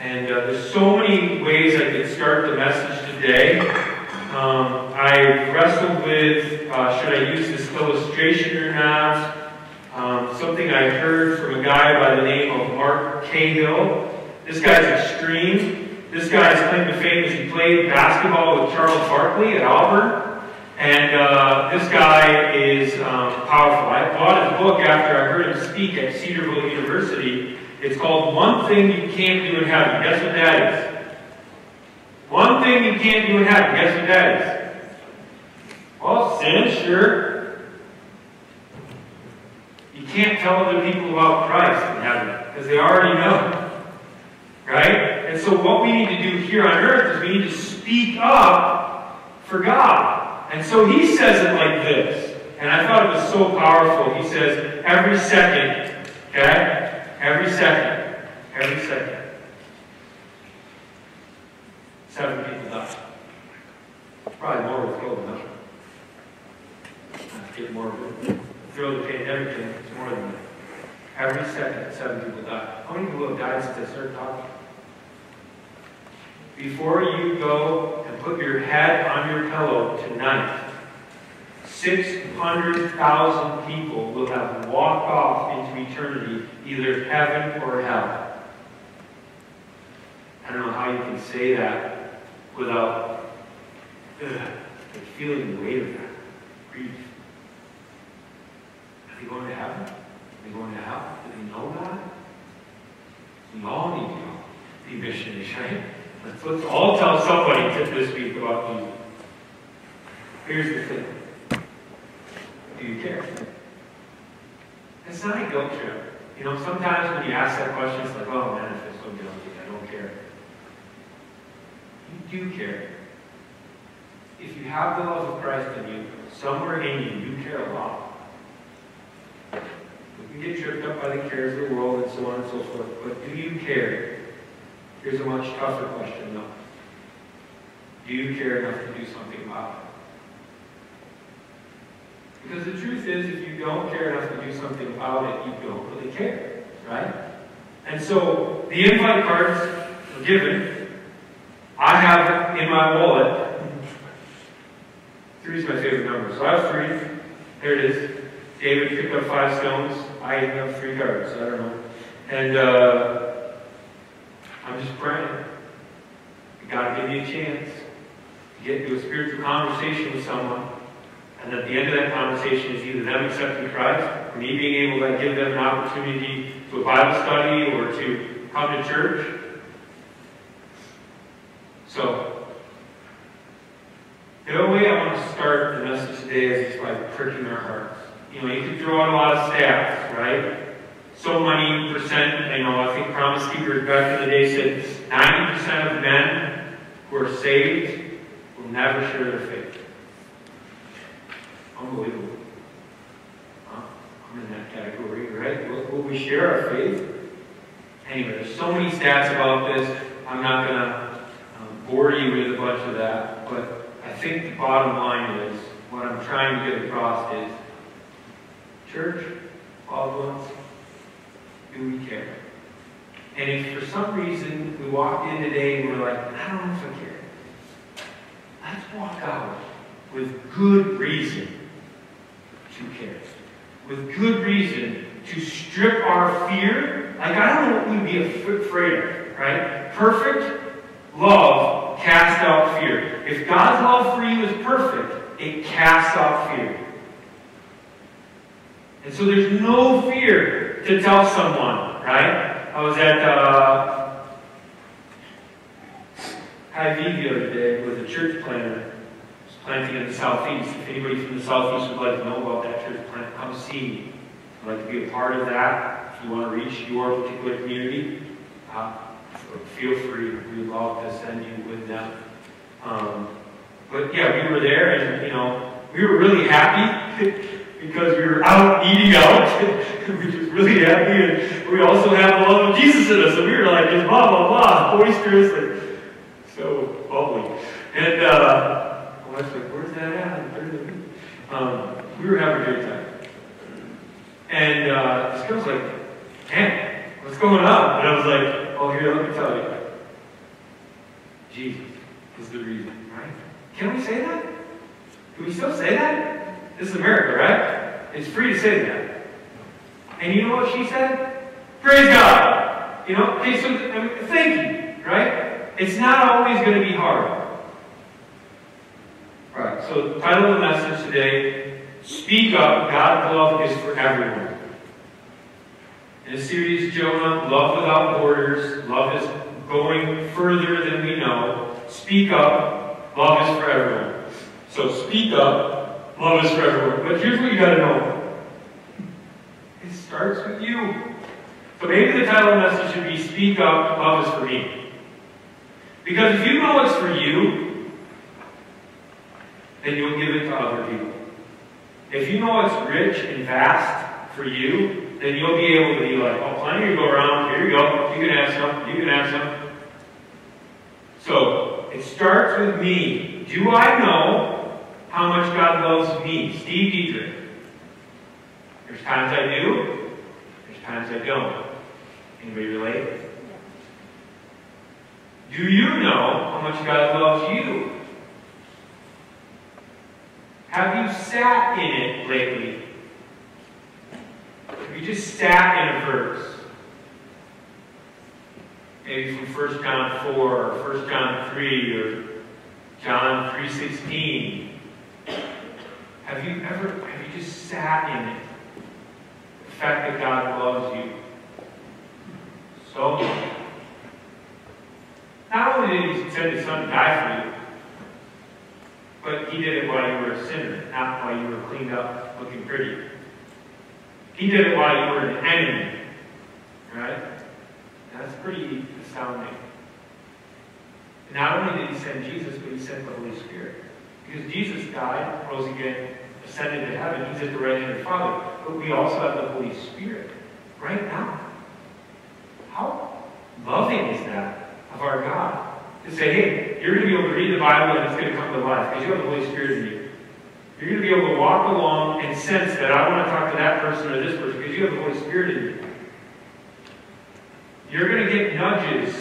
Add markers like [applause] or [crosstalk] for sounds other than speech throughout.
And uh, there's so many ways I could start the message today. Um, I wrestled with uh, should I use this illustration or not. Um, something I heard from a guy by the name of Mark Cahill. This guy's extreme. This guy's claim to fame is he played basketball with Charles Barkley at Auburn. And uh, this guy is um, powerful. I bought his book after I heard him speak at Cedarville University. It's called One Thing You Can't Do in Heaven. Guess what that is? One thing you can't do in heaven. Guess what that is? Well, sin, sure. You can't tell other people about Christ in heaven because they already know. Right? And so what we need to do here on earth is we need to speak up for God. And so he says it like this. And I thought it was so powerful. He says, every second, okay? Every second, every second, seven people die. Probably more with COVID, no? Let's get more of it. Throw the pandemic it's more than that. Every second, seven people die. How many people have died since I started? Before you go and put your head on your pillow tonight, 600,000 people will have walked off into eternity, either heaven or hell. I don't know how you can say that without ugh, feeling the weight of that grief. Are they going to heaven? Are they going to hell? Do they know that? We all need to. Be missionaries, right? Let's, let's all tell somebody this week about Jesus. Here's the thing. Do you care? It's not a guilt trip. You know, sometimes when you ask that question, it's like, oh man, I feel so guilty. I don't care. You do care. If you have the love of Christ in you, somewhere in you, you care a lot. Can get tripped up by the cares of the world and so on and so forth, but do you care? Here's a much tougher question, though. Do you care enough to do something about it? Because the truth is, if you don't care enough to do something about it, you don't really care, right? And so the invite cards are given. I have in my wallet, three is my favorite number, so I have three. There it is. David picked up five stones. I have three cards. I don't know. And uh, I'm just praying. God give me a chance to get into a spiritual conversation with someone and at the end of that conversation is either them accepting Christ, me being able to give them an opportunity to a Bible study or to come to church. So, the only way I want to start the message today is just by pricking our hearts. You know, you can throw out a lot of stats, right? So many percent, you know, I think promise keepers back in the day said 90% of men who are saved will never share their faith. Unbelievable. Huh? I'm in that category, right? Will, will, we share our faith? Anyway, there's so many stats about this. I'm not going to um, bore you with a bunch of that, but I think the bottom line is what I'm trying to get across is church, loved ones, do we care? And if for some reason we walked in today and we're like, I don't know if I care, let's walk out with good reason to care. With good reason to strip our fear. Like, I don't know what we'd be afraid of, right? Perfect love casts out fear. If God's love for you is perfect, it casts out fear. And so there's no fear to tell someone, right? I was at uh, Hy-Vee the other day with a church planter planting in the southeast. If anybody from the southeast would like to know about that church plant, come see me. I'd like to be a part of that. If you want to reach your particular community, uh, feel free. We'd love to send you with them. Um, but yeah, we were there, and you know, we were really happy [laughs] because we were out eating out. [laughs] we were really happy, and we also have the love of Jesus in us. So we were like just blah blah blah, boisterous, and so bubbly. And uh, Like, where's that at? Um, we were having a great time. And uh, this girl's like, man, what's going on? And I was like, oh, here, let me tell you. Jesus is the reason, right? Can we say that? Can we still say that? This is America, right? It's free to say that. And you know what she said? Praise God! You know, okay, so thank you, right? It's not always going to be hard. So the title of the message today, Speak Up, God's Love is for Everyone. In the series Jonah, Love Without Borders, love is going further than we know. Speak up, love is for everyone. So speak up, love is for everyone. But here's what you gotta know. It starts with you. So maybe the title of the message should be Speak Up, Love is for Me. Because if you know it's for you, then you'll give it to other people. If you know it's rich and vast for you, then you'll be able to be like, oh, plenty to go around. Here you go. You can have some. You can have some. So it starts with me. Do I know how much God loves me, Steve Dietrich? There's times I do. There's times I don't. Anybody relate? Do you know how much God loves you? Have you sat in it lately? Have you just sat in a verse? Maybe from 1 John 4 or 1 John 3 or John 3.16. Have you ever, have you just sat in it? The fact that God loves you so much. Not only did he send his son to die for you, but he did it while you were a sinner, not while you were cleaned up, looking pretty. He did it while you were an enemy. Right? That's pretty astounding. Not only did he send Jesus, but he sent the Holy Spirit. Because Jesus died, rose again, ascended to heaven. He's at the right hand of the Father. But we also have the Holy Spirit right now. How loving is that of our God? To say, hey, you're going to be able to read the Bible and it's going to come to life because you have the Holy Spirit in you. You're going to be able to walk along and sense that I want to talk to that person or this person because you have the Holy Spirit in you. You're going to get nudges.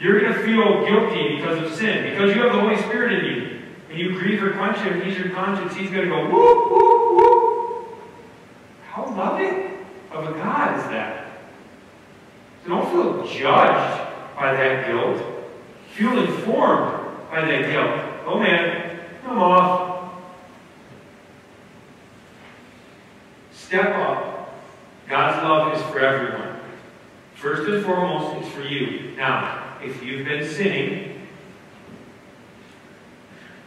You're going to feel guilty because of sin because you have the Holy Spirit in you. And you grieve or quench him, he's your conscience. He's going to go, whoop, whoop, whoop. How loving of a God is that? So don't feel judged by that guilt. Feel informed by that guilt. Oh man, I'm off. Step up. God's love is for everyone. First and foremost, it's for you. Now, if you've been sinning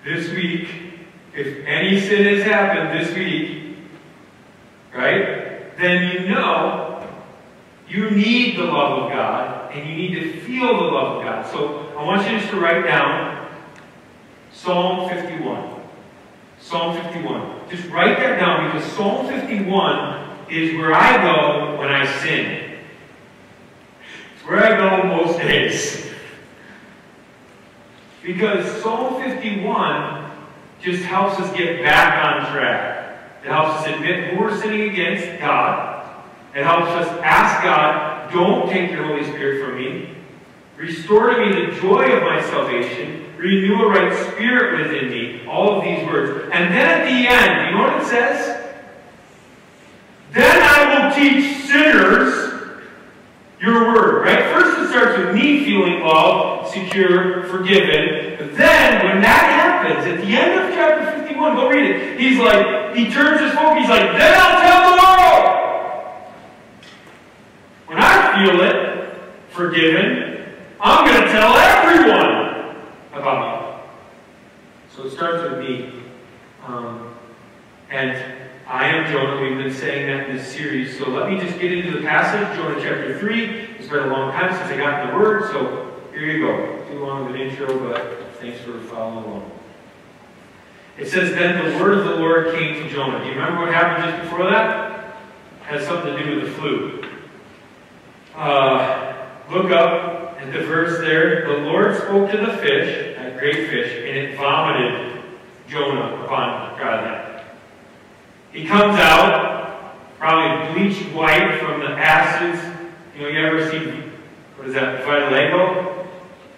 this week, if any sin has happened this week, right, then you know you need the love of God and you need to feel the love of God. So I want you just to write down Psalm 51. Psalm 51. Just write that down because Psalm 51 is where I go when I sin. It's where I go most days. Because Psalm 51 just helps us get back on track. It helps us admit who we're sinning against, God. It helps us ask God, don't take your Holy Spirit from me. Restore to me the joy of my salvation. Renew a right spirit within me. All of these words. And then at the end, you know what it says? Then I will teach sinners your word. Right? First it starts with me feeling loved, secure, forgiven. But then when that happens, at the end of chapter 51, go read it. He's like, he turns his focus, he's like, then I'll tell the world. When I feel it, forgiven, I'm going to tell everyone about you. So it starts with me. Um, and I am Jonah. We've been saying that in this series. So let me just get into the passage, Jonah chapter 3. It's been a long time since I got the Word, so here you go. Too long of an intro, but thanks for following along. It says, Then the word of the Lord came to Jonah. Do you remember what happened just before that? It has something to do with the flu. Uh, look up at the verse there. The Lord spoke to the fish, that great fish, and it vomited Jonah upon God. He comes out, probably bleached white from the acids. You know, you ever see, what is that, vitiligo?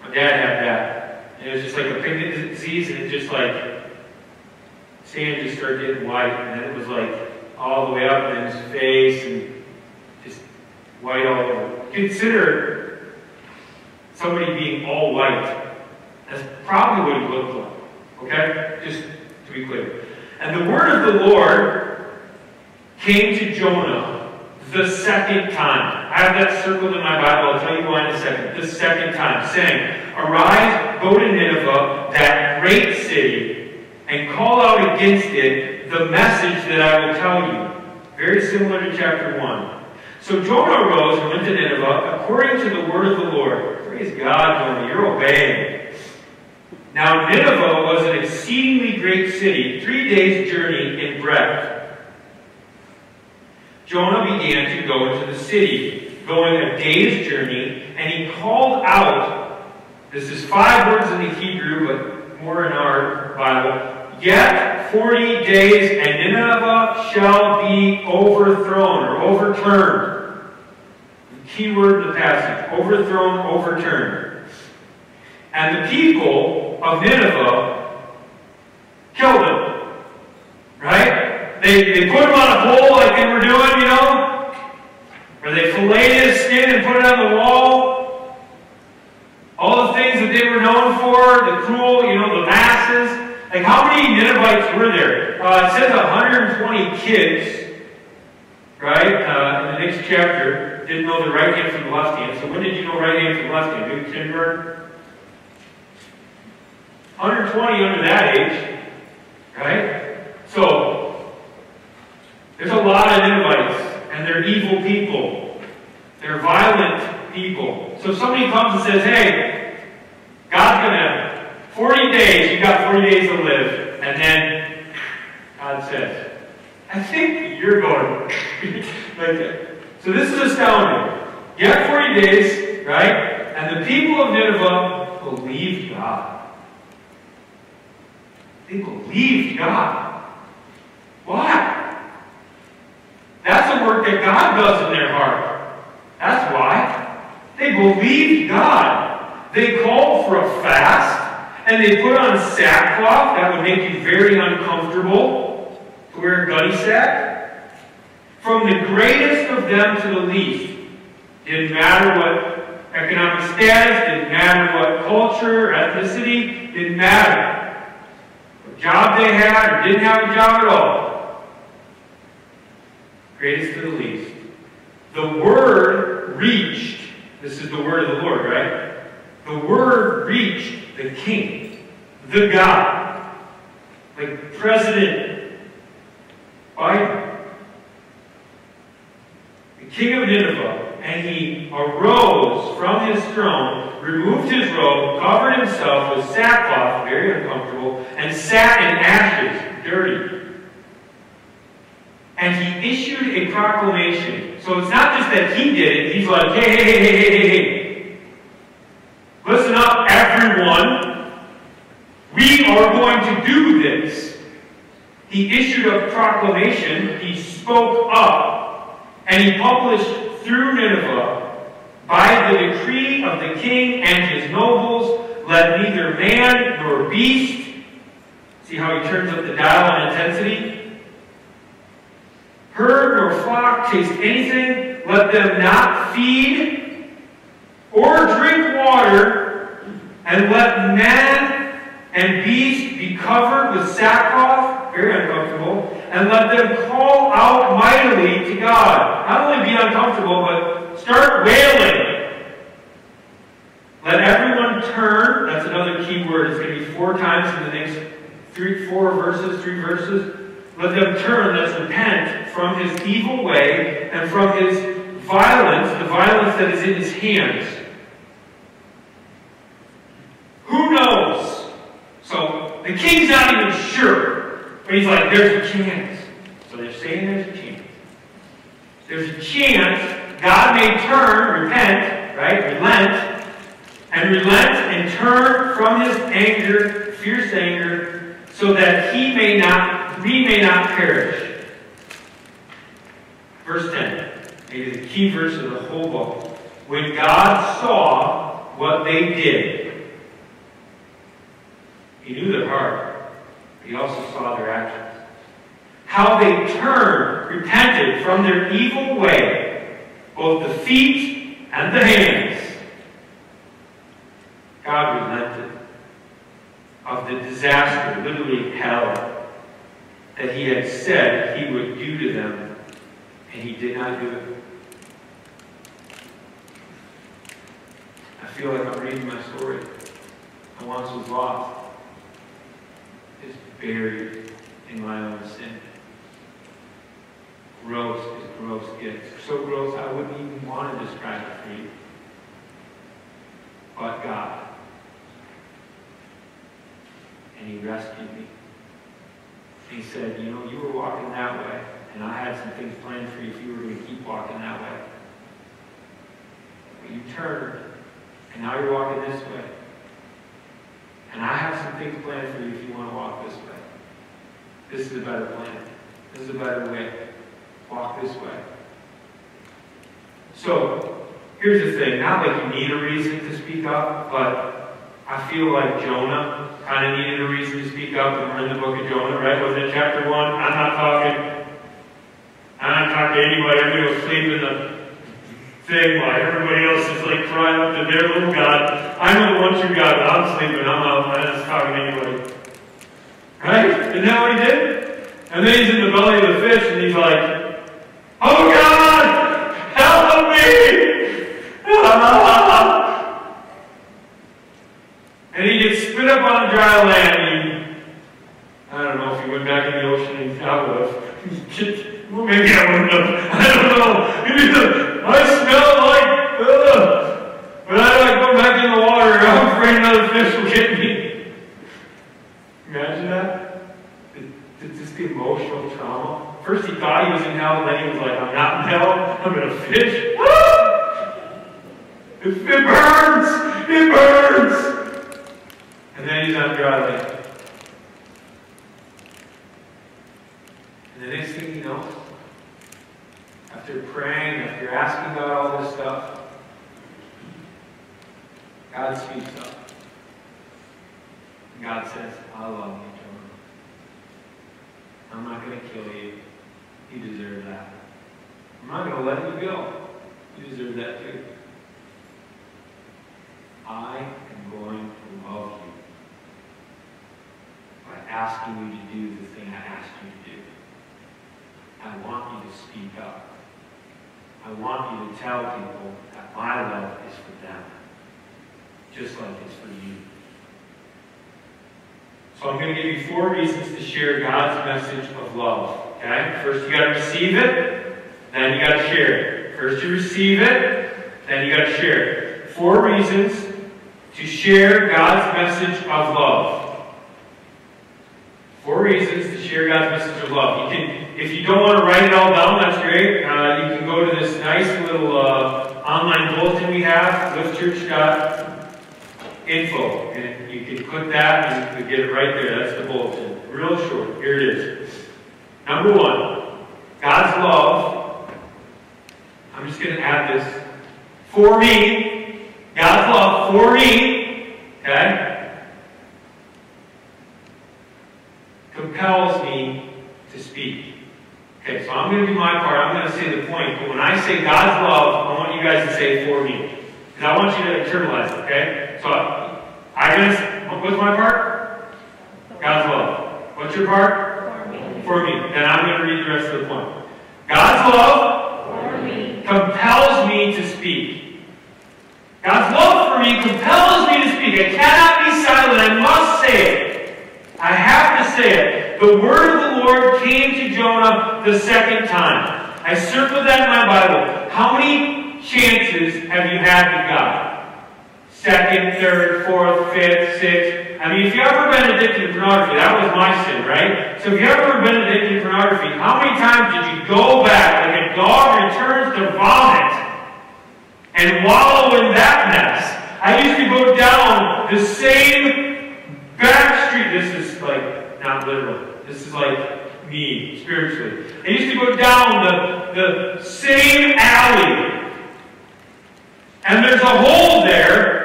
My dad had that. And it was just like a pigment disease, and it just like, sand just started getting white, and then it was like all the way up in his face, and white all over. Consider somebody being all white. That's probably what he looked like. Okay? Just to be clear. And the word of the Lord came to Jonah the second time. I have that circled in my Bible. I'll tell you why in a second. The second time, saying, Arise, go to Nineveh, that great city, and call out against it the message that I will tell you. Very similar to chapter 1. So Jonah arose and went to Nineveh according to the word of the Lord. Praise God, Jonah, you're obeying. Now Nineveh was an exceedingly great city, three days' journey in breadth. Jonah began to go into the city, going a day's journey, and he called out, this is five words in the Hebrew, but more in our Bible, yet forty days and Nineveh shall be overthrown or overturned. Key word in the passage, overthrown, overturned. And the people of Nineveh killed him. Right? They, they put him on a pole like they were doing, you know? Or they filleted his skin and put it on the wall. All the things that they were known for, the cruel, you know, the masses. Like, how many Ninevites were there? Uh, it says 120 kids, right? Uh, in the next chapter, didn't know the right hand from the left hand. So when did you know right hand from left hand? Maybe kindergarten? 120 under that age, right? So, there's a lot of Ninevites, and they're evil people. They're violent people. So if somebody comes and says, hey, God's going to, 40 days, you've got 40 days to live, and then God says, I think you're going like So this is astounding. You have 40 days, right? And the people of Nineveh believed God. They believed God. Why? That's a work that God does in their heart. That's why. They believed God. They called for a fast, and they put on sackcloth that would make you very uncomfortable to wear a gunny sack. From the greatest of them to the least. Didn't matter what economic status, didn't matter what culture, ethnicity, didn't matter What job they had or didn't have a job at all. Greatest to the least. The word reached, this is the word of the Lord, right? The word reached the king, the God, like President Biden, king of Nineveh, and he arose from his throne removed his robe, covered himself with sackcloth, very uncomfortable, and sat in ashes, dirty. And he issued a proclamation. So it's not just that he did it, he's like, hey, hey, hey, hey, hey, hey. Listen up, everyone. We are going to do this. He issued a proclamation, he spoke up, and he published through Nineveh by the decree of the king and his nobles, let neither man nor beast, see how he turns up the dial on intensity? Herd nor flock taste anything, let them not feed or drink water, and let man and beast be covered with sackcloth, very uncomfortable, and let them call out mightily to God. Not only be uncomfortable, but Start wailing. Let everyone turn. That's another key word. It's going to be four times in the next three, four verses, three verses. Let them turn, let's repent from his evil way and from his violence, the violence that is in his hands. Who knows? So the king's not even sure. But he's like, there's a chance. So they're saying there's a chance. There's a chance God may turn, repent, right, relent, and relent and turn from his anger, fierce anger, so that he may not, we may not perish. Verse 10, maybe the key verse of the whole book. When God saw what they did, He knew their heart. He also saw their actions. How they turned, repented from their evil way, both the feet and the hands. God relented of the disaster, literally hell, that he had said he would do to them, and he did not do it. I feel like I'm reading my story. I once was lost. Buried in my own sin. Gross is gross gets. So gross I wouldn't even want to describe it for you. But God. And He rescued me. He said, You know, you were walking that way, and I had some things planned for you if you were going to keep walking that way. But you turned, and now you're walking this way. And I have some things planned for you if you want to walk this way. This is a better plan. This is a better way. Walk this way. So, here's the thing. Not like you need a reason to speak up, but I feel like Jonah kind of needed a reason to speak up, and we're in the book of Jonah, right? Was it chapter 1? I'm not talking. I'm not talking to anybody. I'm going to go sleep in the thing while everybody else is like crying up to their little God. I know the one true God, I'm sleeping. I'm out. I'm not talking to anybody. Right? Isn't that what he did? And then he's in the belly of the fish and he's like, Oh God! Help me! [laughs] and he gets spit up on the dry land. He, I don't know if he went back in the ocean and would have. [laughs] well, maybe I wouldn't have. [laughs] I don't know. Maybe I smell like, ugh. But I like go back in the water. I'm afraid another fish will get me. Imagine that? Just the emotional trauma. First he thought he was in hell, then he was like, I'm not in hell, I'm in a fish. It, it burns! It burns! And then he's on dry land. And the next thing you know, after praying, after asking God all this stuff, God speaks up. God says, I love you. I'm not going to kill you. You deserve that. I'm not going to let you go. You deserve that too. I am going to love you by asking you to do the thing I asked you to do. I want you to speak up. I want you to tell people that my love is for them, just like it's for you. So I'm going to give you four reasons to share God's message of love. Okay? First, you got to receive it, then you got to share it. First, you receive it, then you got to share it. Four reasons to share God's message of love. Four reasons to share God's message of love. You can if you don't want to write it all down, that's great. Uh, you can go to this nice little uh, online bulletin we have, liftchurch.info. And you can click that and you can get it right there. That's the bulletin. Real short. Here it is. Number one, God's love. I'm just going to add this. For me, God's love for me, okay, compels me to speak. Okay, so I'm going to do my part. I'm going to say the point. But when I say God's love, I want you guys to say for me. Because I want you to internalize it, okay? So I'm going to, what's my part? God's love. What's your part? For me. For me. Then I'm going to read the rest of the point. God's love For me. compels me to speak. God's love for me compels me to speak. I cannot be silent. I must say it. I have to say it. The word of the Lord came to Jonah the second time. I circled that in my Bible. How many chances have you had with God? Second, third, fourth, fifth, sixth. I mean, if you've ever been addicted to pornography, that was my sin, right? So if you've ever been addicted to pornography, how many times did you go back like a dog returns to vomit and wallow in that mess? I used to go down the same back street. This is like not literal. This is like me, spiritually. I used to go down the, the same alley. And there's a hole there.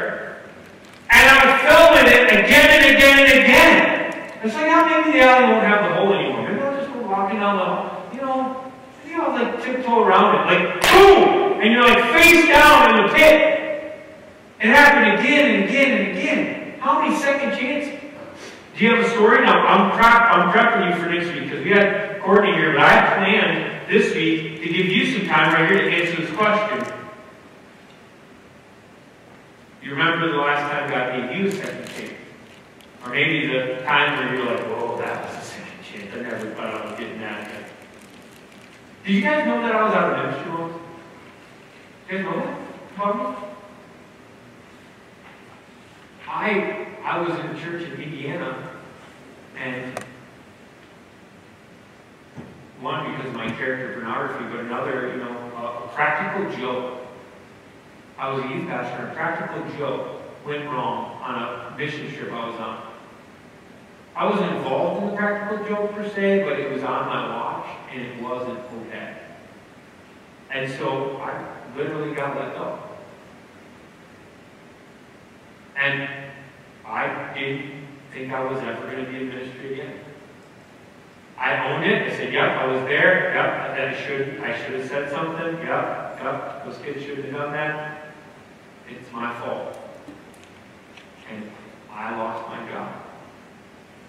I fell in it again and again and again. It's like, how maybe the alley won't have the hole anymore. Maybe I'll just go walking down the. You know, maybe I'll like tiptoe around it. Like, boom! And you're like face down in the pit. It happened again and again and again. How many second chances? Do you have a story? Now, I'm, prep, I'm prepping you for next week because we had Courtney here, but I planned this week to give you some time right here to answer this question. You remember the last time God gave you second chance? Or maybe the time where you're like, whoa, that was a second chance. I never thought I was getting that. Did you guys know that I was out of ministry once? You guys know that? I, I was in a church in Indiana, and one, because of my character pornography, but another, you know, a practical joke. I was a youth pastor, and a practical joke went wrong on a mission trip I was on. I wasn't involved in the practical joke per se, but it was on my watch, and it wasn't okay. And so I literally got let go. And I didn't think I was ever going to be in ministry again. I owned it. I said, yep, I was there. Yep, I should, I should have said something. Yep, yep, those kids should have done that. It's my fault. And I lost my job.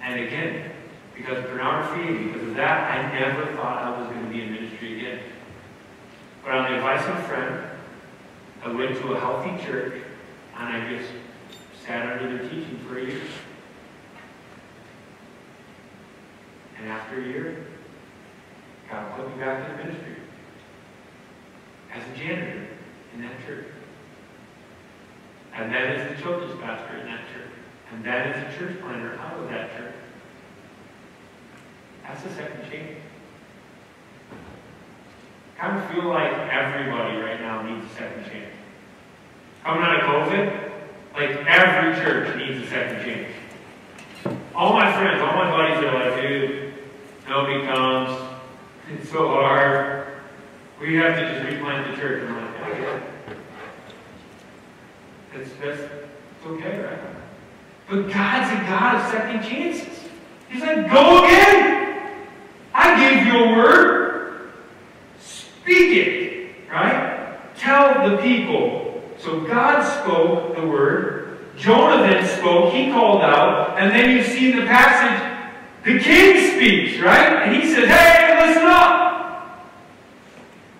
And again, because of pornography, because of that, I never thought I was going to be in ministry again. But on the advice of a friend, I went to a healthy church, and I just sat under their teaching for a year. And after a year, God put me back in ministry as a janitor in that church. And that is the children's pastor in that church. And that is the church planter out of that church. That's a second chance. I kind of feel like everybody right now needs a second chance. Coming out of COVID, like every church needs a second chance. All my friends, all my buddies are like, dude, nobody comes. It's so hard. We have to just replant the church. I'm like. It's, that's, it's okay, right? But God's a God of second chances. He's like, go again. I gave you a word. Speak it, right? Tell the people. So God spoke the word. Jonah then spoke. He called out. And then you see in the passage, the king speaks, right? And he says, hey, listen up.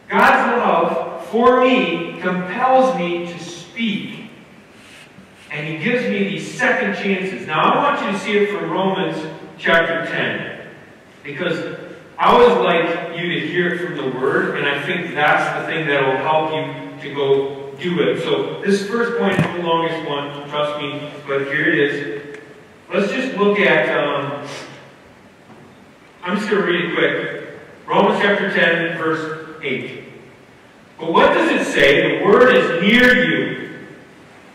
God's love for me compels me to speak and he gives me these second chances. Now, I want you to see it from Romans chapter 10. Because I always like you to hear it from the Word, and I think that's the thing that will help you to go do it. So, this first point is the longest one, trust me, but here it is. Let's just look at, um, I'm just going to read it quick. Romans chapter 10, verse 8. But what does it say? The Word is near you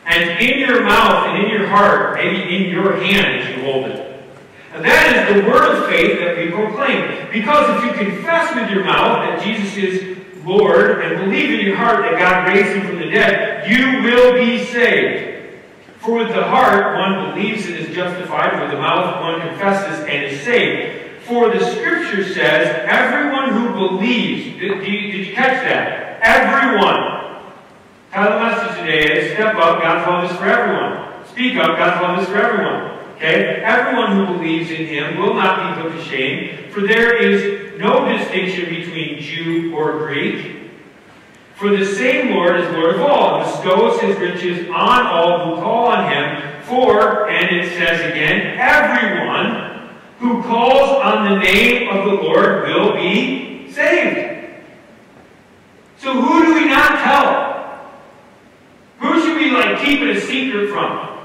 and in your mouth and in your heart, maybe in your hand as you hold it. And that is the word of faith that we proclaim. Because if you confess with your mouth that Jesus is Lord and believe in your heart that God raised him from the dead, you will be saved. For with the heart one believes and is justified, with the mouth one confesses and is saved. For the scripture says, everyone who believes, did, did you catch that? Everyone how the message today is step up, God's love is for everyone. Speak up, God's love is for everyone. Okay? Everyone who believes in him will not be put to shame, for there is no distinction between Jew or Greek. For the same Lord is Lord of all, and bestows his riches on all who call on him. For, and it says again, everyone who calls on the name of the Lord will be saved. So who do we not tell? Who should we like keep it a secret from?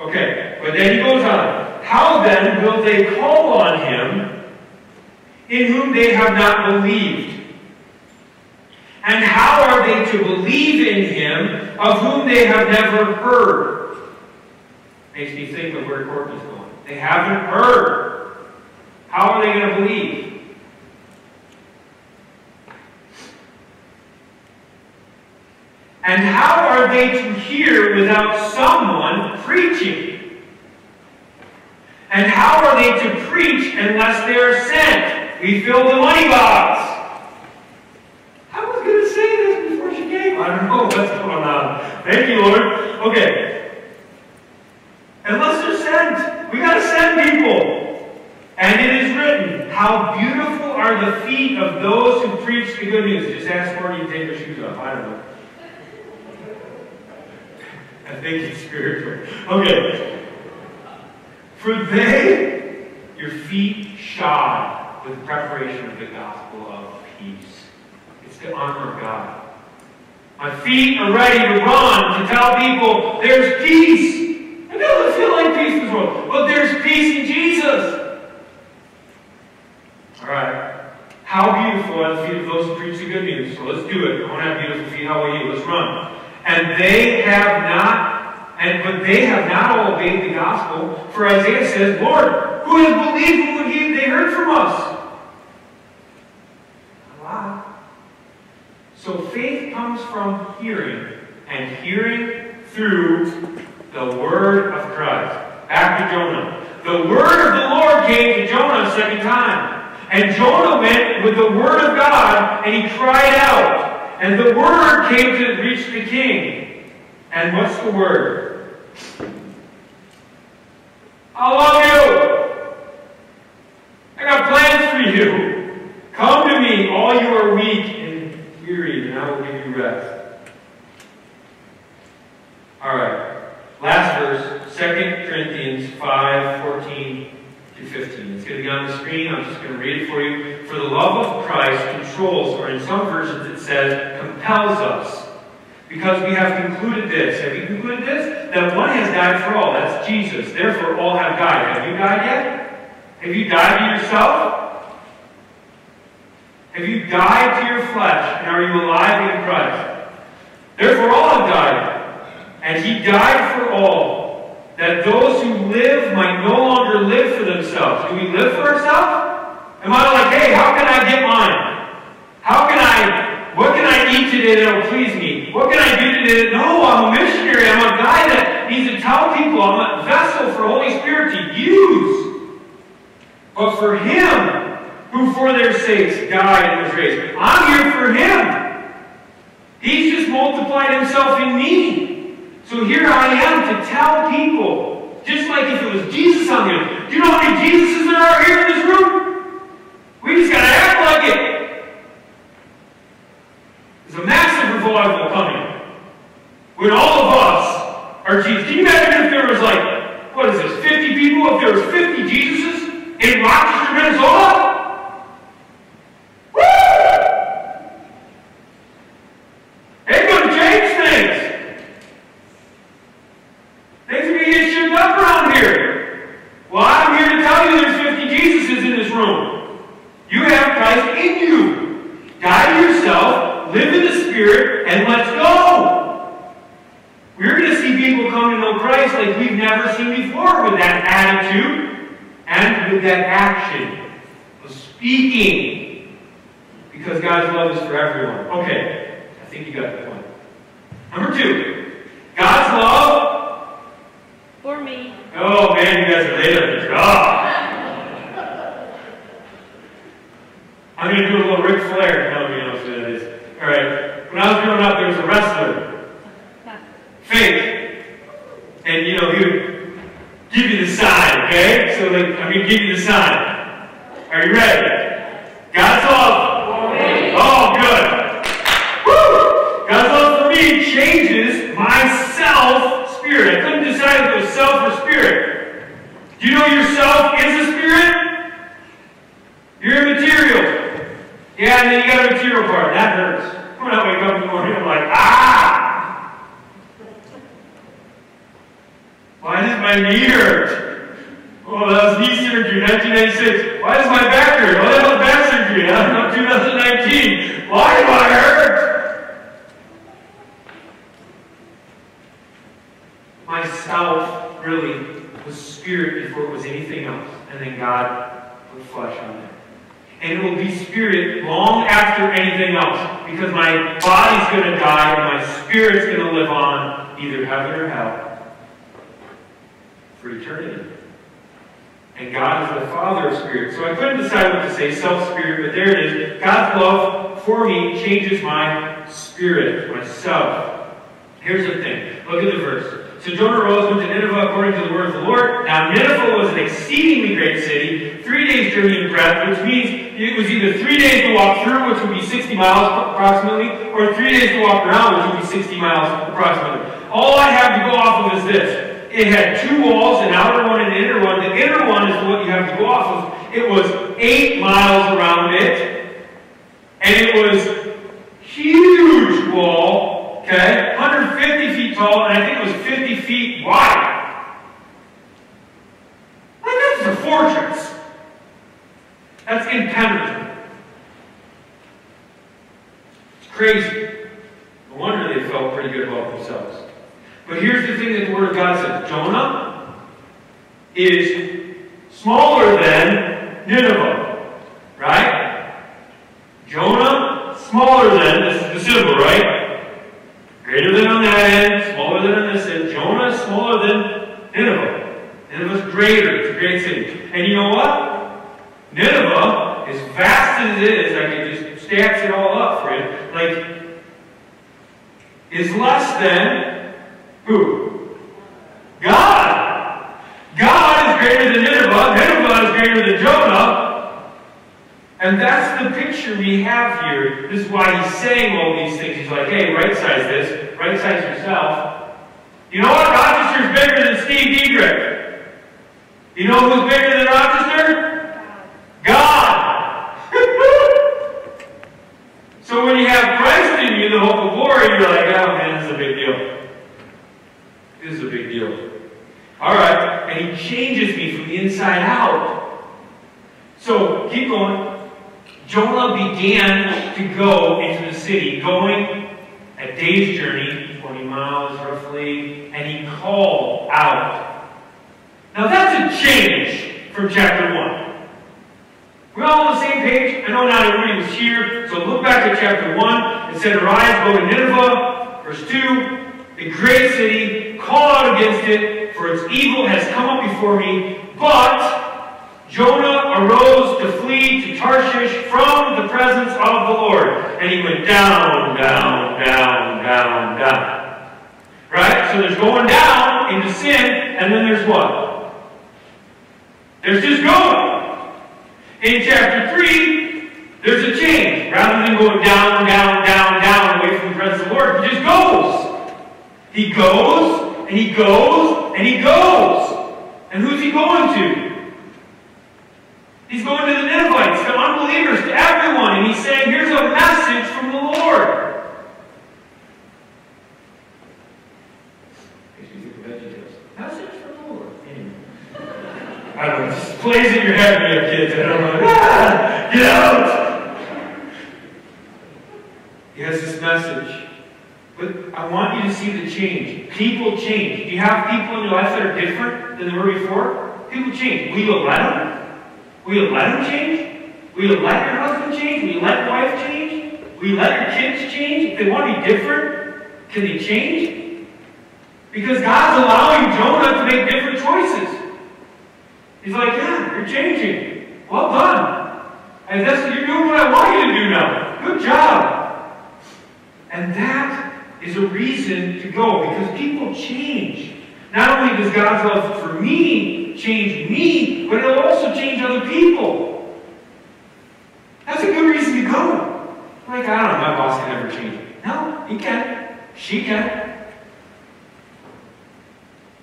Okay, but then he goes on. How then will they call on him in whom they have not believed? And how are they to believe in him of whom they have never heard? Makes me think of where Courtney's going. They haven't heard. How are they going to believe? And how are they to hear without someone preaching? And how are they to preach unless they are sent? We fill the money box. I was going to say this before she came. I don't know [laughs] what's going on. Thank you, Lord. Okay. Unless they're sent. We got to send people. And it is written, How beautiful are the feet of those who preach the good news. Just ask Marty to take her shoes off. I don't know. I think it's spiritual. Okay. For they, your feet shod with preparation of the gospel of peace. It's the honor of God. My feet are ready to run to tell people there's peace. It doesn't feel like peace in this world, but there's peace in Jesus. All right. How beautiful are the feet of those who preach the good news. So let's do it. I want to have beautiful feet. How about you? Let's run. And they have not, and but they have not all obeyed the gospel. For Isaiah says, Lord, who has believed what he, they heard from us? So faith comes from hearing, and hearing through the word of Christ. To Jonah. The word of the Lord came to Jonah a second time. And Jonah went with the word of God, and he cried out. And the word came to reach the king. And what's the word? I love you. I got plans for you. Come to me, all you are weak and weary, and I will give you rest. All right. Last verse, 2 Corinthians 5 14 to 15. It's going to be on the screen. I'm just going to read it for you. For the love of Christ controls, or in some versions it says, compels us. Because we have concluded this. Have you concluded this? That one has died for all. That's Jesus. Therefore, all have died. Have you died yet? Have you died to yourself? Have you died to your flesh? And are you alive in Christ? Therefore, all have died. And he died for all, that those who live might no longer live for themselves. Do we live for ourselves? Am I like, hey, how can I get mine? How can I, what can I eat today that'll please me? What can I do today? No, I'm a missionary. I'm a guy that needs to tell people. I'm a vessel for Holy Spirit to use. But for him, who for their sakes died and was raised, I'm here for him. He's just multiplied himself in me. So here I am to tell people, just like if it was Jesus on the here. Do you know how many Jesuses there are here in this room? We just got to act like it. There's a massive revival coming. When all of us are Jesus. Can you imagine if there was like, what is this, 50 people? If there was 50 Jesuses in Rochester, Minnesota? is for everyone. Okay, I think you got the point. Number two, God's love for me. Oh man, you guys are late on the job. I'm gonna do a little Ric Flair. No, you know that is. All right. When I was growing up, there was a wrestler, Fake, and you know he would give you the sign. Okay, so like I'm gonna give you the sign. Which means it was either three days to walk through, which would be 60 miles approximately, or three days to walk around, which would be 60 miles approximately. All I have to go off of is this. It had two walls, an outer one and an inner one. The inner one is what you have to go off of. It was eight miles around it, and it was huge wall, okay, 150 feet tall, and I think it was 50 feet wide. That's a fortress. That's impenetrable. It's crazy. No wonder they felt pretty good about themselves. But here's the thing that the Word of God says Jonah is smaller than Nineveh. Right? Jonah, smaller than, this is the symbol, right? Greater than on that end, smaller than on this end. Jonah is smaller than Nineveh. Nineveh's greater. It's a great city. And you know what? Nineveh, as vast as it is, I can just stacks it all up for you, like, is less than who? God. God is greater than Nineveh. Nineveh is greater than Jonah. And that's the picture we have here. This is why he's saying all these things. He's like, hey, right size this, right size yourself. You know what? Rochester's bigger than Steve Diedrich. You know who's bigger than Rochester? God. [laughs] so when you have Christ in you, the hope of glory, you're like, oh man, this is a big deal. This is a big deal. All right, and he changes me from the inside out. So keep going. Jonah began to go into the city, going a day's journey, 20 miles roughly, and he called out. Now that's a change from chapter 1. We're all on the same page. I know not everybody was here, so look back at chapter 1. It said, Arise, go to Nineveh. Verse 2, a great city, call out against it, for its evil has come up before me. But Jonah arose to flee to Tarshish from the presence of the Lord. And he went down, down, down, down, down. Right? So there's going down into sin, and then there's what? There's just going. In chapter 3, there's a change. Rather than going down, down, down, down away from the presence of the Lord, he just goes. He goes, and he goes, and he goes. And who's he going to? He's going to the Ninevites, to unbelievers, to everyone. And he's saying, here's a message from the Lord. Message from. I don't just plays in your head when kids. I don't know. Ah, get out! He has this message. But I want you to see the change. People change. Do you have people in your life that are different than they were before? People change. Will you let them? Will you let them change? Will you let your husband change? Will you let wife change? Will you let your kids change? If they want to be different, can they change? Because God's allowing Jonah to make different choices. He's like, yeah, you're changing. Well done. And that's you're doing what I want you to do now. Good job. And that is a reason to go because people change. Not only does God's love for me change me, but it'll also change other people. That's a good reason to go. Like, I don't know, my boss can never change. No, he can. She can.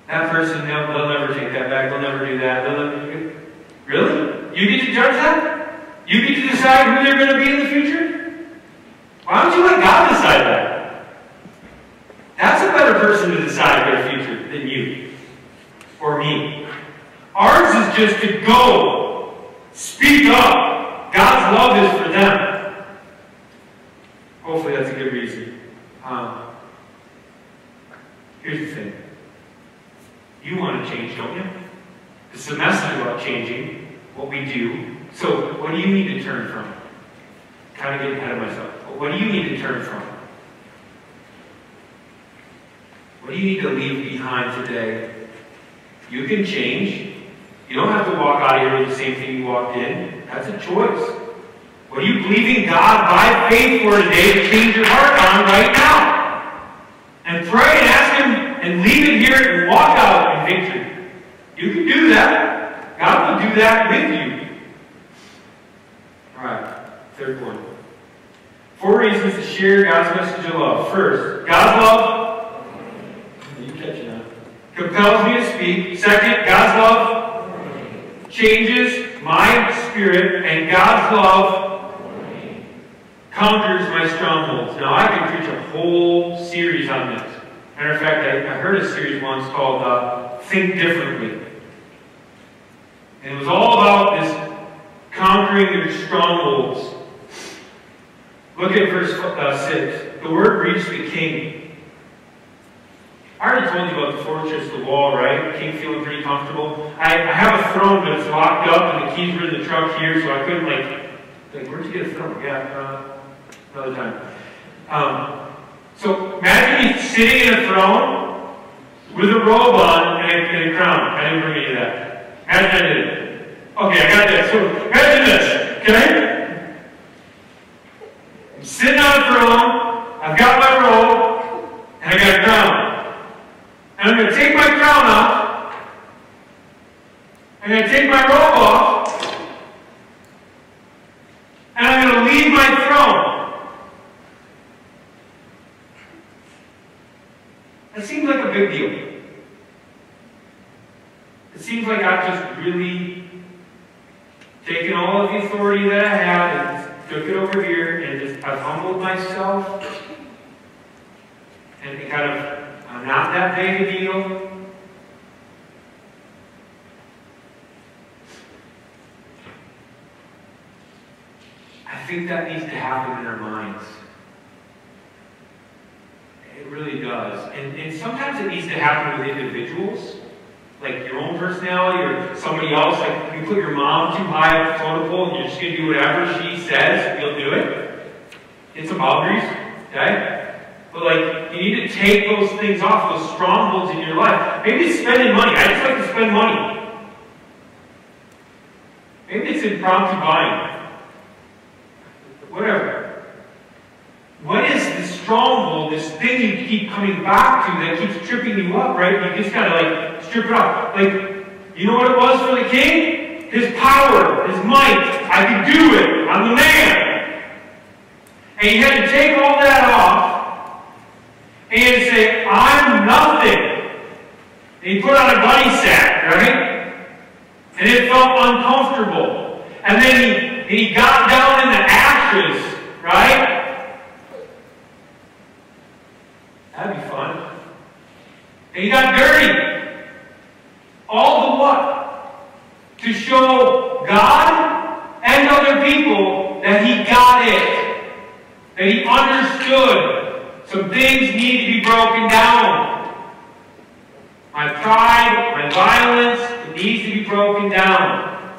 That person, they'll, they'll never take that back. They'll never do that. Never, really? You get to judge that? You get to decide who they're going to be in the future? Why don't you let God decide that? That's a better person to decide their future than you or me. Ours is just to go, speak up. God's love is for them. Hopefully, that's a good reason. Um, here's the thing you want to change, don't you? It's a message about changing what we do. So, what do you need to turn from? Kind of getting ahead of myself. What do you need to turn from? What do you need to leave behind today? You can change. You don't have to walk out of here with the same thing you walked in. That's a choice. What are you believing God by faith for today to change your heart on right now? And pray and ask Him and leave it here and walk out in victory. You can do that. God will do that with you. All right, third point. Four reasons to share God's message of love. First, God's love. You catching? Compels me to speak. Second, God's love changes my spirit, and God's love conquers my strongholds. Now, I can preach a whole series on this. Matter of fact, I, I heard a series once called uh, Think Differently. And it was all about this conquering your strongholds. Look at verse uh, 6. The word reached the king. I already told you about the fortress, the wall, right? The king feeling pretty comfortable. I, I have a throne, but it's locked up, and the keys were in the truck here, so I couldn't, like, like where'd you get a throne? Yeah, uh, another time. Um, so imagine me sitting in a throne with a robe on and a, and a crown. I didn't bring any of that. Imagine I did it. Okay, I got this. So imagine this, okay? I'm sitting on a throne, I've got my robe, and I got a crown. And I'm going to take my crown off, I'm going to take my robe off, and I'm going to leave my throne. That seems like a big deal. It seems like I've just really taken all of the authority that I had and took it over here and just I've humbled myself. And kind of, I'm not that big a deal. I think that needs to happen in our minds. It really does. And, and sometimes it needs to happen with individuals, like your own personality or somebody else. Like you put your mom too high up the totem pole and you're just going to do whatever she says, you'll do it. Get some boundaries, okay? But like, you need to take those things off, those strongholds in your life. Maybe it's spending money. I just like to spend money. Maybe it's impromptu buying. Whatever. What is the stronghold, this thing you keep coming back to that keeps tripping you up, right? You just gotta like strip it off. Like, you know what it was for the king? His power, his might. I can do it. I'm the man. And he had to take all that off and say, I'm nothing. And he put on a bunny sack, right? And it felt uncomfortable. And then he, he got down in the ashes, right? That'd be fun. And he got dirty. All the what? To show God and other people that he got it. That he understood some things need to be broken down. My pride, my violence, it needs to be broken down.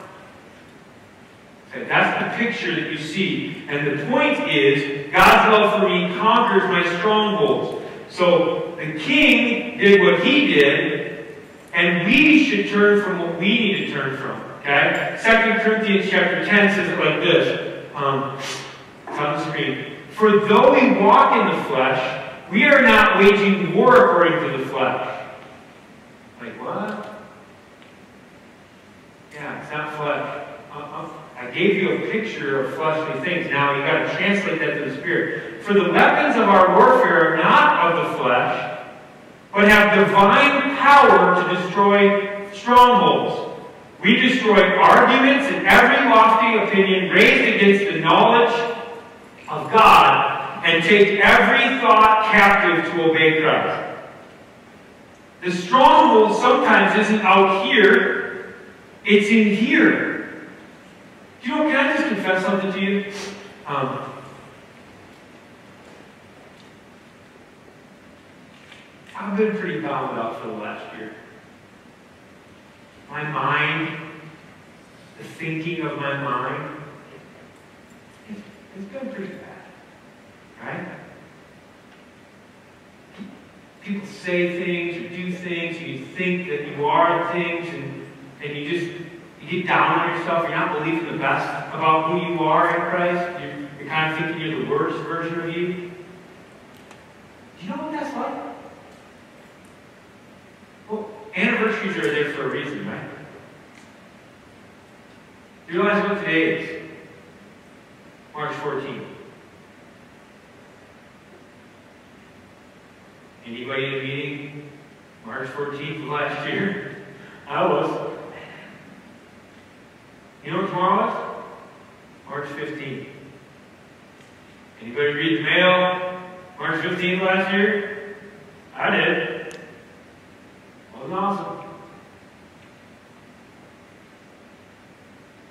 Okay, that's the picture that you see. And the point is, God's love for me conquers my strongholds. So the king did what he did, and we should turn from what we need to turn from. Okay? 2 Corinthians chapter 10 says it like this. Um, it's on the screen. For though we walk in the flesh, we are not waging war according to the flesh. Like what? Yeah, it's not flesh. Uh-uh. I gave you a picture of fleshly things. Now you got to translate that to the spirit. For the weapons of our warfare are not of the flesh, but have divine power to destroy strongholds. We destroy arguments and every lofty opinion raised against the knowledge of God and take every thought captive to obey Christ. The stronghold sometimes isn't out here, it's in here. You know, can I just confess something to you? Um, I've been pretty bound up for the last year. My mind, the thinking of my mind, it's, been pretty bad. Right? People say things or do things, you think that you are things, and and you just you get down on yourself, you're not believing the best about who you are in Christ, you're, you're kind of thinking you're the worst version of you. Do you know what that's like? Well, anniversaries are there for a reason, right? Do you realize what today is? March 14th. Anybody in the meeting? March 14th of last year? I was. You know what tomorrow is? March 15th. Anybody read the mail? March 15th last year? I did. Wasn't.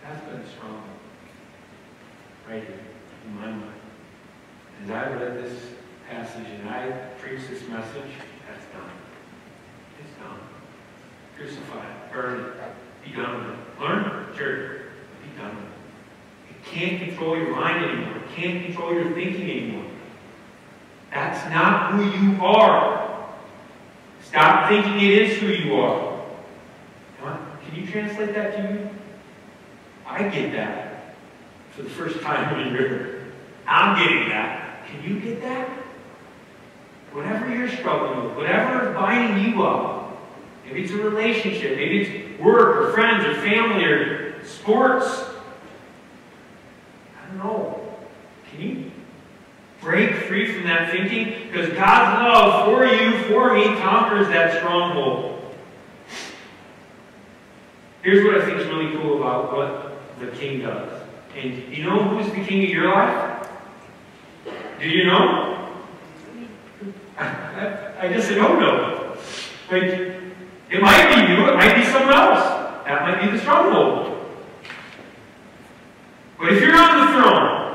That's been strong. Right here, in my mind. As I read this passage and I preach this message, that's done. It's done. Crucify, burn it, be done with it. Learn, church, be done with it. It can't control your mind anymore. It can't control your thinking anymore. That's not who you are. Stop thinking it is who you are. Can you translate that to me? I get that for the first time in a. I'm getting that. Can you get that? Whatever you're struggling with, whatever is binding you up, maybe it's a relationship, maybe it's work or friends or family or sports. I don't know. Can you break free from that thinking? Because God's love for you, for me, conquers that stronghold. Here's what I think is really cool about what the king does. And you know who's the king of your life? Do you know? I, [laughs] I guess I don't know. Like, it might be you, it might be someone else. That might be the stronghold. But if you're on the throne,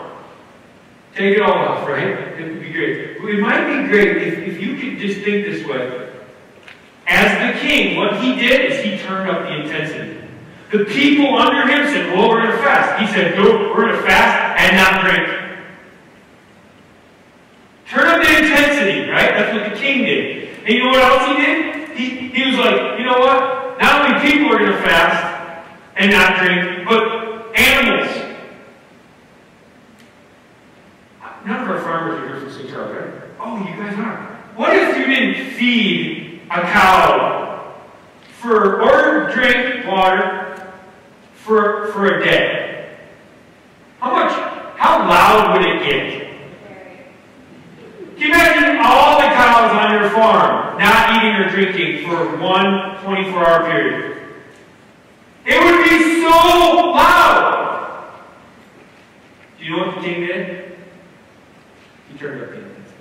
take it all off, right? It would be great. It might be great if, if you could just think this way. As the king, what he did is he turned up the intensity. The people under him said, Well, we're going to fast. He said, No, we're going to fast and not drink. Turn up the intensity, right? That's what the king did. And you know what else he did? He, he was like, You know what? Not only people are going to fast and not drink, but animals. None of our farmers are here from St. Charles, right? Oh, you guys are. What if you didn't feed a cow for or drink water for for a day? How much? How loud would it get? Can you imagine all the cows on your farm not eating or drinking for one 24-hour period? It would be so loud. Do you know what the king did? He turned up the intensity.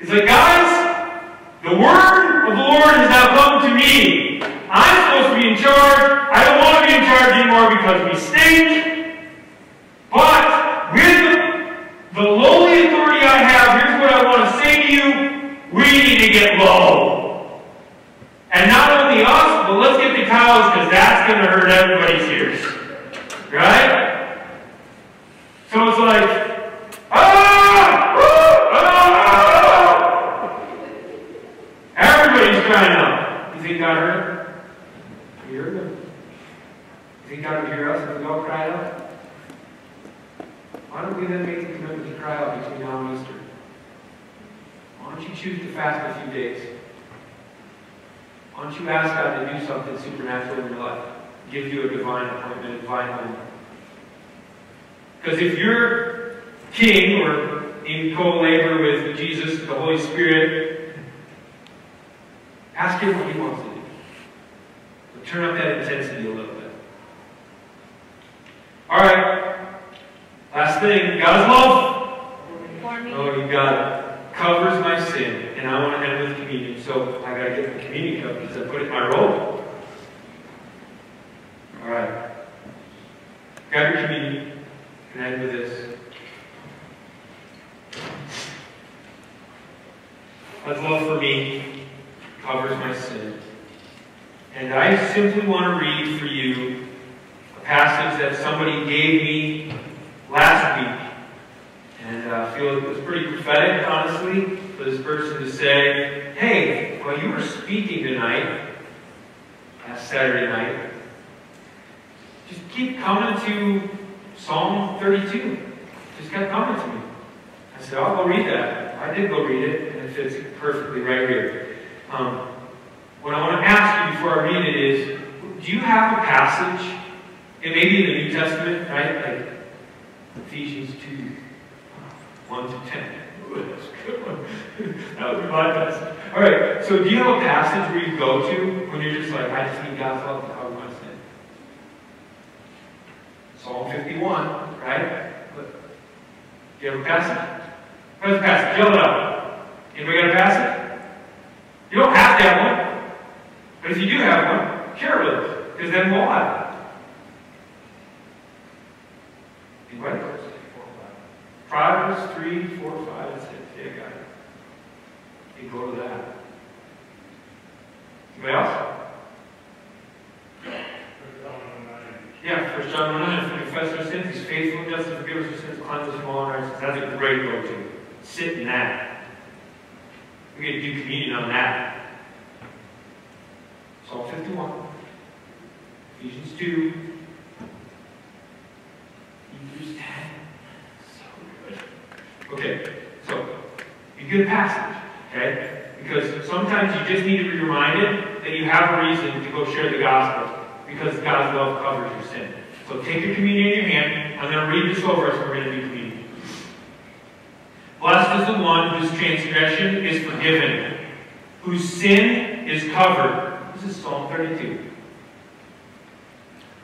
He's like, guys, the word of the Lord has now come to me. I'm supposed to be in charge. I don't want to be in charge anymore because we stink. But with the lowly authority I have, here's what I want to say to you. We need to get low. And not only us, but let's get the cows because that's going to hurt everybody's ears. Right? So it's like, ah! ah! Everybody's crying out. You think God heard them? He heard them. Us if we all cried out? Why don't we then make the commitment to cry out between now and Easter? Why don't you choose to fast a few days? Why don't you ask God to do something supernatural in your life? Give you a divine appointment, a divine moment. Because if you're king or in co-labor with Jesus, the Holy Spirit, ask him what he wants to do. So turn up that intensity a little. All right. Last thing, God's love. Oh, you got it. Covers my sin. And I want to end with communion. So I got to get the communion cup because I put it in my robe. All right. Grab your communion. And end with this. God's love for me covers my sin. And I simply want to read for you that somebody gave me last week. And I feel it was pretty prophetic, honestly, for this person to say, hey, while you were speaking tonight, last Saturday night, just keep coming to Psalm 32. Just kept coming to me. I said, I'll go read that. I did go read it, and it fits perfectly right here. Um, what I want to ask you before I read it is, do you have a passage, it may in the New Testament, right? Like Ephesians 2, 1 to 10. Ooh, that's a good one. [laughs] that would my passage. All right, so do you have a passage where you go to when you're just like, I just need God's and how we want to sin? Psalm 51, right? Do you have a passage? Where's the passage? Yell it out. Anybody got a passage? You don't have to have one. But if you do have one, share it with us. Because then we'll have it. Anybody? Proverbs 3, 4, 5, that's it. Yeah, got it. You go to that. Anybody else? Yeah, First John 1 9. If we confess our sins, He's faithful and just to forgive us our sins, cleanse us from all unrighteousness. That's a great go-to. Sit in that. We get to do communion on that. Psalm 51. Ephesians 2. Hebrews 10. So good. Okay, so a good passage, okay? Because sometimes you just need to be reminded that you have a reason to go share the gospel because God's love covers your sin. So take your communion in your hand. I'm going to read this over us. We're going to do communion. Blessed is the one whose transgression is forgiven, whose sin is covered. This is Psalm 32.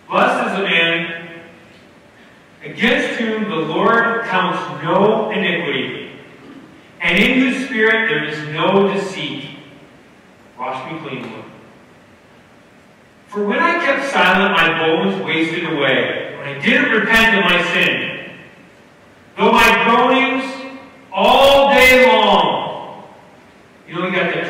Blessed is the man against whom the Lord counts no iniquity, and in whose spirit there is no deceit. Wash me clean, Lord. For when I kept silent, my bones wasted away. When I didn't repent of my sin, though my groanings all day long. You know, you got that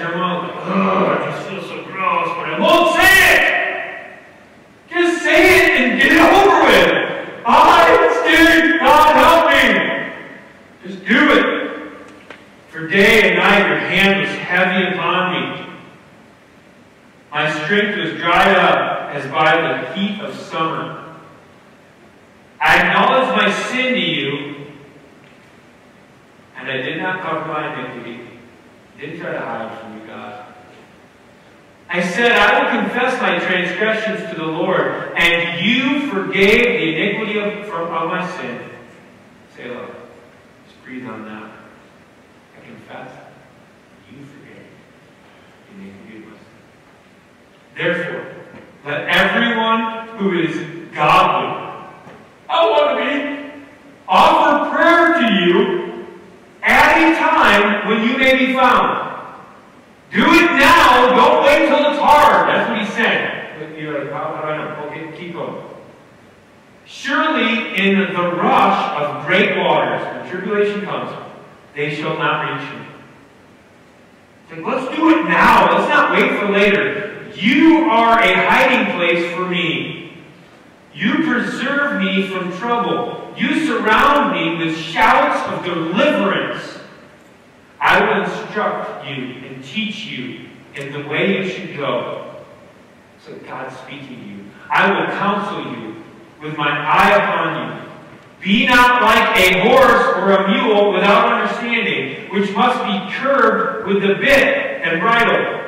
a horse or a mule without understanding, which must be curbed with the bit and bridle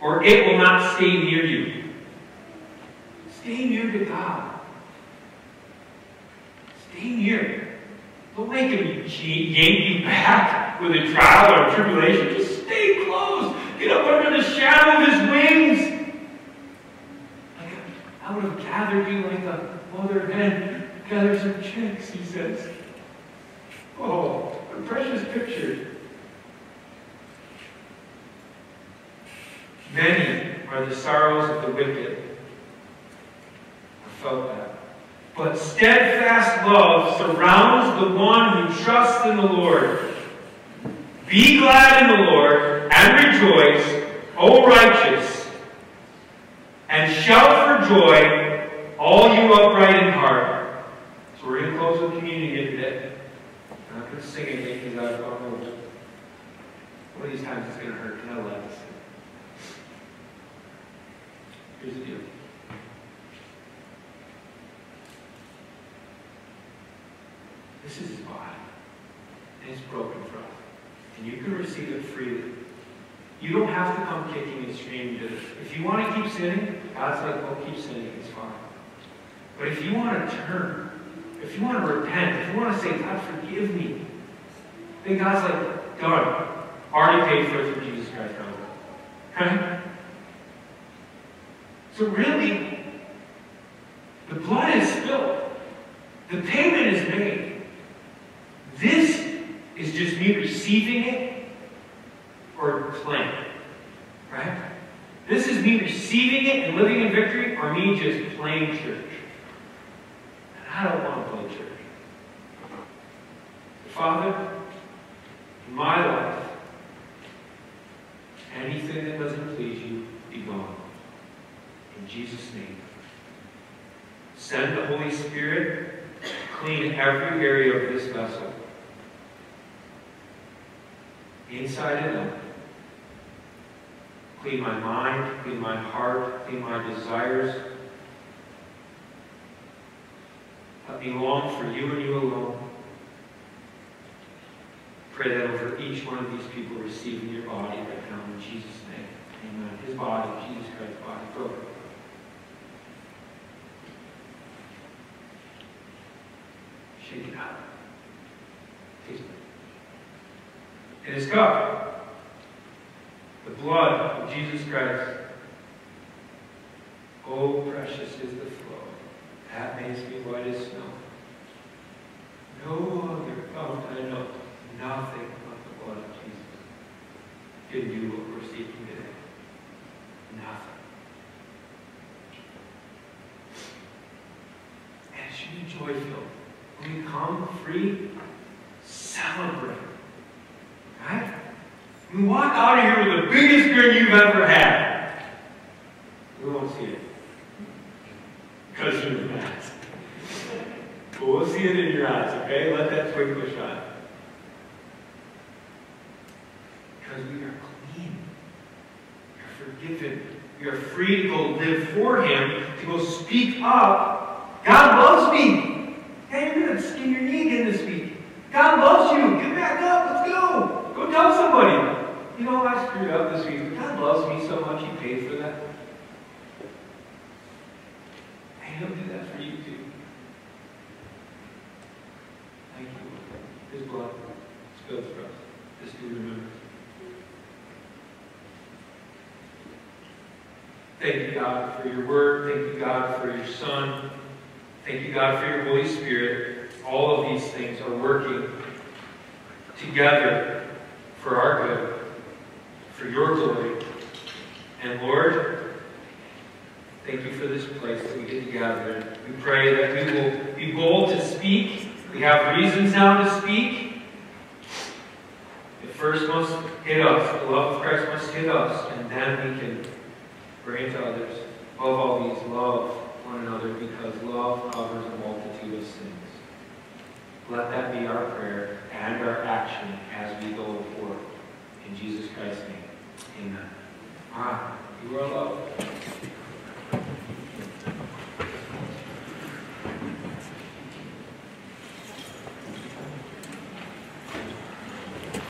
or it will not stay near you. Stay near to God. Stay near. Don't make him yank you back with a trial or a tribulation. Just stay close. Get up under the shadow of his wings. Like I would have gathered you like a mother hen gathers her chicks, he says. Oh, a precious picture. Many are the sorrows of the wicked. I felt that. But steadfast love surrounds the one who trusts in the Lord. Be glad in the Lord and rejoice, O righteous, and shout for joy, all you upright in heart. So we're going to close with communion today. And I'm going to sing it because I don't know. One of these times it's going to hurt because I this. Here's the deal. This is his body. And it's broken for us. And you can receive it freely. You don't have to come kicking and screaming. If you want to keep sinning, God's like, well, keep sinning. It's fine. But if you want to turn if you want to repent, if you want to say, God, forgive me, then God's like, done. Already paid for it through Jesus Christ. Right? So really, the blood is spilled. The payment is made. This is just me receiving it or playing. Right? This is me receiving it and living in victory or me just playing church. And I don't want to play church. Father, in my life, anything that doesn't please you, be gone. In Jesus' name. Send the Holy Spirit, clean every area of this vessel. Inside and out. Clean my mind, clean my heart, clean my desires. Let me long for you and you alone. Pray that over each one of these people receiving your body right now in Jesus' name. Amen. His body, Jesus Christ's body, broken. Shake it his cup, the blood of Jesus Christ. Oh, precious is the flow. That makes me white as snow. No other fountain I know. Nothing but the blood of Jesus can do what we're seeking today. Nothing. And should be joy-filled. Free, celebrate. Right? You walk out of here with the biggest grin you've ever had. We won't see it. Because you're mask. But we'll see it in your eyes, okay? Let that twinkle shine. Because we are clean. We are forgiven. We are free to go live for Him, to go speak up. God loves me. Hey, you're going to skin your knee. God loves you. Get back up. Let's go. Go tell somebody. You know, I screwed up this week, but God loves me so much, He paid for that. And He'll do that for you too. Thank you, His blood spilled for us. Just do remember. Thank you, God, for your word. Thank you, God, for your Son. Thank you, God, for your Holy Spirit. All of these things are working together for our good, for your glory. And Lord, thank you for this place that we get to gather. We pray that we will be bold to speak. We have reasons now to speak. It first must hit us. The love of Christ must hit us, and then we can bring to others. Above all these, love one another because love covers a multitude of sins. Let that be our prayer and our action as we go forward. In Jesus Christ's name, amen. Ah, you are loved.